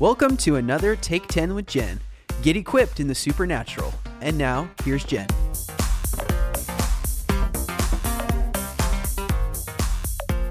Welcome to another Take 10 with Jen. Get equipped in the supernatural. And now, here's Jen.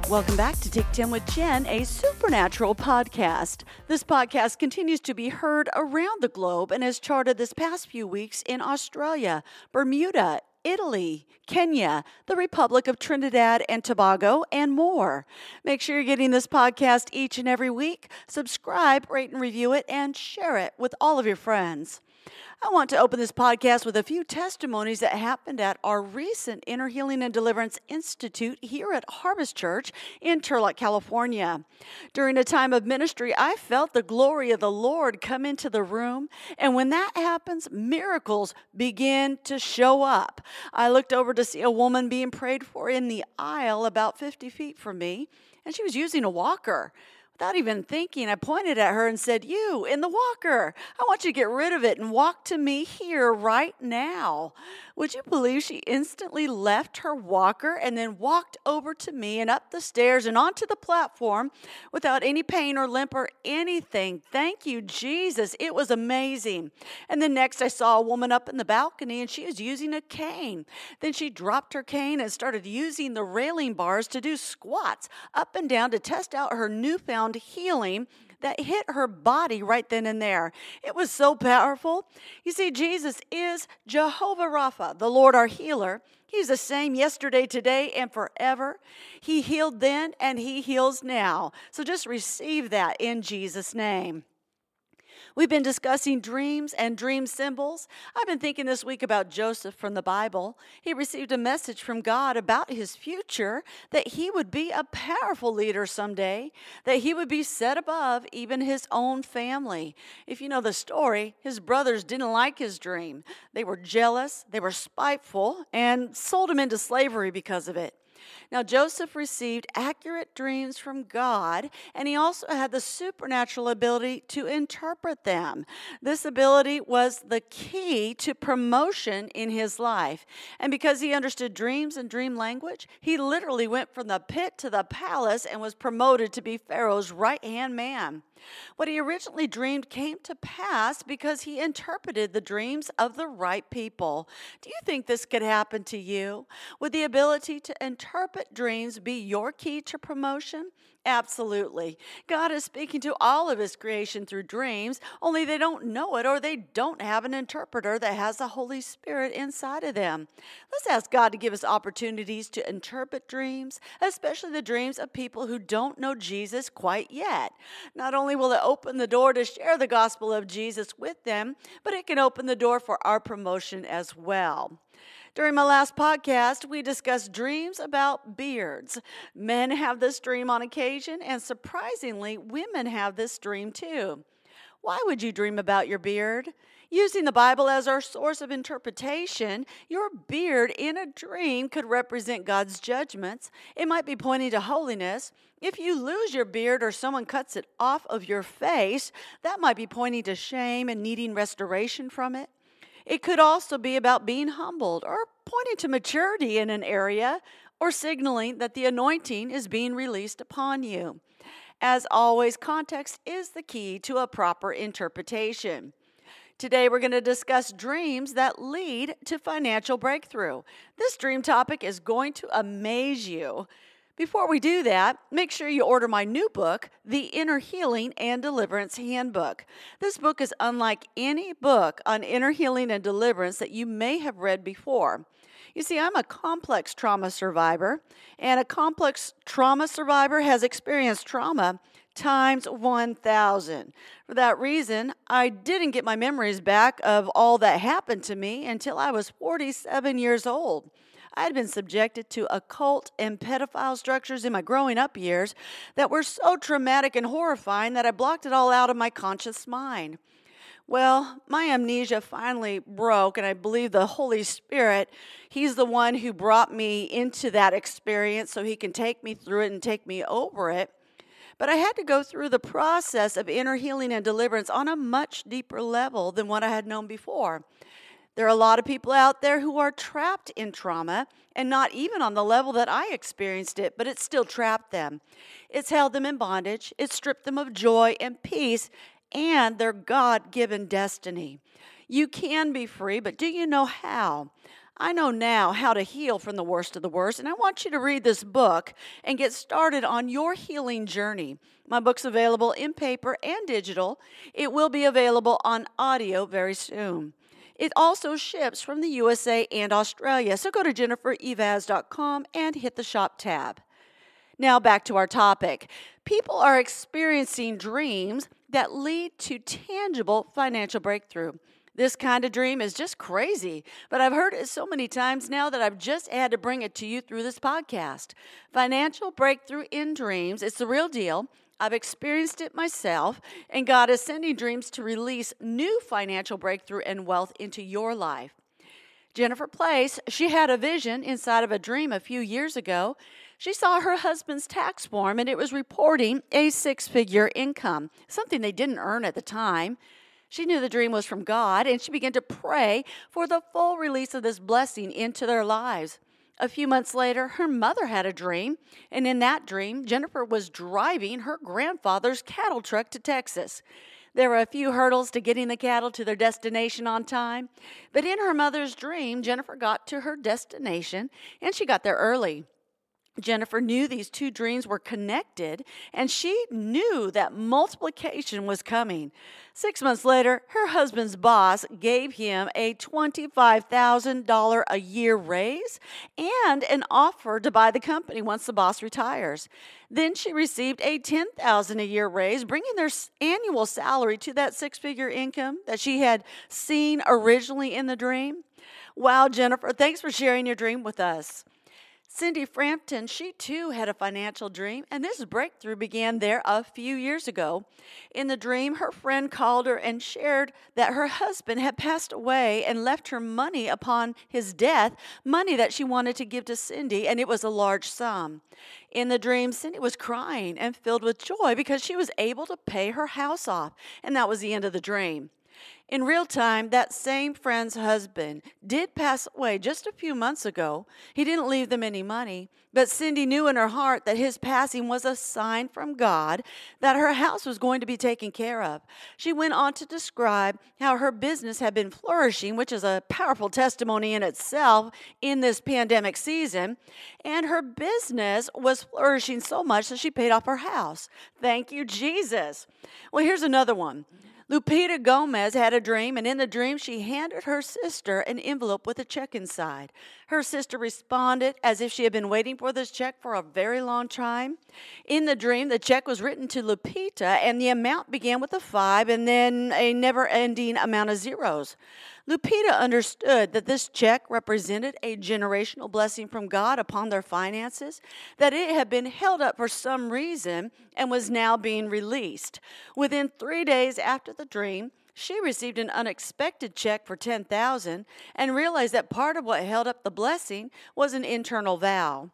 Welcome back to Take 10 with Jen, a supernatural podcast. This podcast continues to be heard around the globe and has charted this past few weeks in Australia, Bermuda, Italy, Kenya, the Republic of Trinidad and Tobago, and more. Make sure you're getting this podcast each and every week. Subscribe, rate, and review it, and share it with all of your friends. I want to open this podcast with a few testimonies that happened at our recent Inner Healing and Deliverance Institute here at Harvest Church in Turlock, California. During a time of ministry, I felt the glory of the Lord come into the room, and when that happens, miracles begin to show up. I looked over to see a woman being prayed for in the aisle about 50 feet from me, and she was using a walker. Without even thinking, I pointed at her and said, You in the walker, I want you to get rid of it and walk to me here right now. Would you believe she instantly left her walker and then walked over to me and up the stairs and onto the platform without any pain or limp or anything? Thank you, Jesus. It was amazing. And then next, I saw a woman up in the balcony and she was using a cane. Then she dropped her cane and started using the railing bars to do squats up and down to test out her newfound healing that hit her body right then and there. It was so powerful. You see, Jesus is Jehovah Rapha, the Lord our healer. He's the same yesterday, today, and forever. He healed then and he heals now. So just receive that in Jesus' name. We've been discussing dreams and dream symbols. I've been thinking this week about Joseph from the Bible. He received a message from God about his future that he would be a powerful leader someday, that he would be set above even his own family. If you know the story, his brothers didn't like his dream. They were jealous, they were spiteful, and sold him into slavery because of it. Now, Joseph received accurate dreams from God, and he also had the supernatural ability to interpret them. This ability was the key to promotion in his life. And because he understood dreams and dream language, he literally went from the pit to the palace and was promoted to be Pharaoh's right hand man. What he originally dreamed came to pass because he interpreted the dreams of the right people. Do you think this could happen to you? With the ability to interpret dreams be your key to promotion? Absolutely. God is speaking to all of His creation through dreams, only they don't know it or they don't have an interpreter that has the Holy Spirit inside of them. Let's ask God to give us opportunities to interpret dreams, especially the dreams of people who don't know Jesus quite yet. Not only will it open the door to share the gospel of Jesus with them, but it can open the door for our promotion as well. During my last podcast, we discussed dreams about beards. Men have this dream on occasion, and surprisingly, women have this dream too. Why would you dream about your beard? Using the Bible as our source of interpretation, your beard in a dream could represent God's judgments. It might be pointing to holiness. If you lose your beard or someone cuts it off of your face, that might be pointing to shame and needing restoration from it. It could also be about being humbled or pointing to maturity in an area or signaling that the anointing is being released upon you. As always, context is the key to a proper interpretation. Today, we're going to discuss dreams that lead to financial breakthrough. This dream topic is going to amaze you. Before we do that, make sure you order my new book, The Inner Healing and Deliverance Handbook. This book is unlike any book on inner healing and deliverance that you may have read before. You see, I'm a complex trauma survivor, and a complex trauma survivor has experienced trauma times 1,000. For that reason, I didn't get my memories back of all that happened to me until I was 47 years old. I had been subjected to occult and pedophile structures in my growing up years that were so traumatic and horrifying that I blocked it all out of my conscious mind. Well, my amnesia finally broke, and I believe the Holy Spirit, He's the one who brought me into that experience so He can take me through it and take me over it. But I had to go through the process of inner healing and deliverance on a much deeper level than what I had known before. There are a lot of people out there who are trapped in trauma and not even on the level that I experienced it, but it still trapped them. It's held them in bondage, it stripped them of joy and peace, and their God given destiny. You can be free, but do you know how? I know now how to heal from the worst of the worst, and I want you to read this book and get started on your healing journey. My book's available in paper and digital. It will be available on audio very soon. It also ships from the USA and Australia, so go to jennifereivaz.com and hit the shop tab. Now, back to our topic. People are experiencing dreams that lead to tangible financial breakthrough. This kind of dream is just crazy, but I've heard it so many times now that I've just had to bring it to you through this podcast. Financial breakthrough in dreams, it's the real deal. I've experienced it myself, and God is sending dreams to release new financial breakthrough and wealth into your life. Jennifer Place, she had a vision inside of a dream a few years ago. She saw her husband's tax form and it was reporting a six figure income, something they didn't earn at the time. She knew the dream was from God, and she began to pray for the full release of this blessing into their lives. A few months later, her mother had a dream, and in that dream, Jennifer was driving her grandfather's cattle truck to Texas. There were a few hurdles to getting the cattle to their destination on time, but in her mother's dream, Jennifer got to her destination and she got there early. Jennifer knew these two dreams were connected, and she knew that multiplication was coming. Six months later, her husband's boss gave him a $25,000 a year raise and an offer to buy the company once the boss retires. Then she received a $10,000 a year raise, bringing their annual salary to that six figure income that she had seen originally in the dream. Wow, Jennifer, thanks for sharing your dream with us. Cindy Frampton, she too had a financial dream, and this breakthrough began there a few years ago. In the dream, her friend called her and shared that her husband had passed away and left her money upon his death, money that she wanted to give to Cindy, and it was a large sum. In the dream, Cindy was crying and filled with joy because she was able to pay her house off, and that was the end of the dream. In real time, that same friend's husband did pass away just a few months ago. He didn't leave them any money, but Cindy knew in her heart that his passing was a sign from God that her house was going to be taken care of. She went on to describe how her business had been flourishing, which is a powerful testimony in itself in this pandemic season. And her business was flourishing so much that she paid off her house. Thank you, Jesus. Well, here's another one. Lupita Gomez had a dream, and in the dream, she handed her sister an envelope with a check inside. Her sister responded as if she had been waiting for this check for a very long time. In the dream, the check was written to Lupita, and the amount began with a five and then a never ending amount of zeros. Lupita understood that this check represented a generational blessing from God upon their finances, that it had been held up for some reason and was now being released. Within three days after the dream, she received an unexpected check for 10,000 and realized that part of what held up the blessing was an internal vow.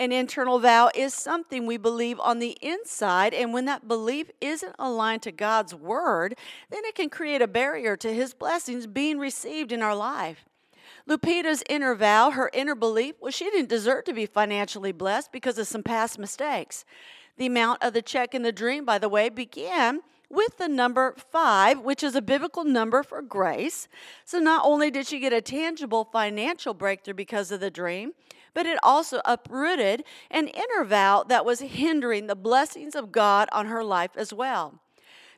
An internal vow is something we believe on the inside, and when that belief isn't aligned to God's word, then it can create a barrier to His blessings being received in our life. Lupita's inner vow, her inner belief, was she didn't deserve to be financially blessed because of some past mistakes. The amount of the check in the dream, by the way, began with the number five, which is a biblical number for grace. So not only did she get a tangible financial breakthrough because of the dream, but it also uprooted an inner vow that was hindering the blessings of God on her life as well.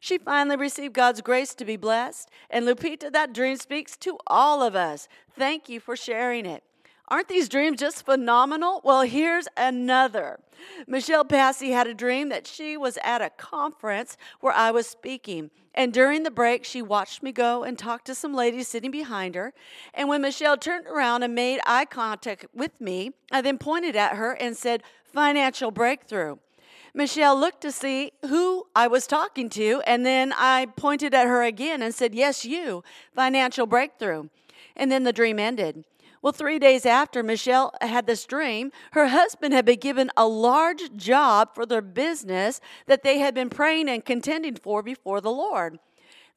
She finally received God's grace to be blessed. And Lupita, that dream speaks to all of us. Thank you for sharing it. Aren't these dreams just phenomenal? Well, here's another. Michelle Passy had a dream that she was at a conference where I was speaking. And during the break, she watched me go and talk to some ladies sitting behind her. And when Michelle turned around and made eye contact with me, I then pointed at her and said, Financial breakthrough. Michelle looked to see who I was talking to, and then I pointed at her again and said, Yes, you, financial breakthrough. And then the dream ended. Well, three days after Michelle had this dream, her husband had been given a large job for their business that they had been praying and contending for before the Lord.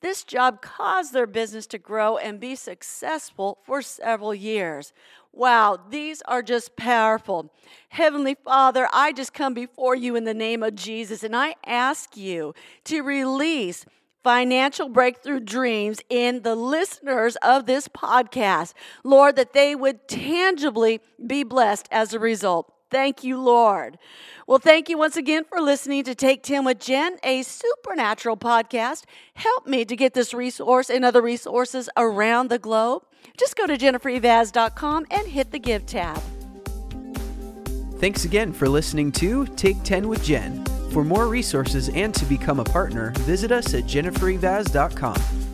This job caused their business to grow and be successful for several years. Wow, these are just powerful. Heavenly Father, I just come before you in the name of Jesus and I ask you to release financial breakthrough dreams in the listeners of this podcast. Lord, that they would tangibly be blessed as a result. Thank you, Lord. Well, thank you once again for listening to Take 10 with Jen, a supernatural podcast. Help me to get this resource and other resources around the globe. Just go to jennifereivaz.com and hit the Give tab. Thanks again for listening to Take 10 with Jen. For more resources and to become a partner, visit us at jennifereivaz.com.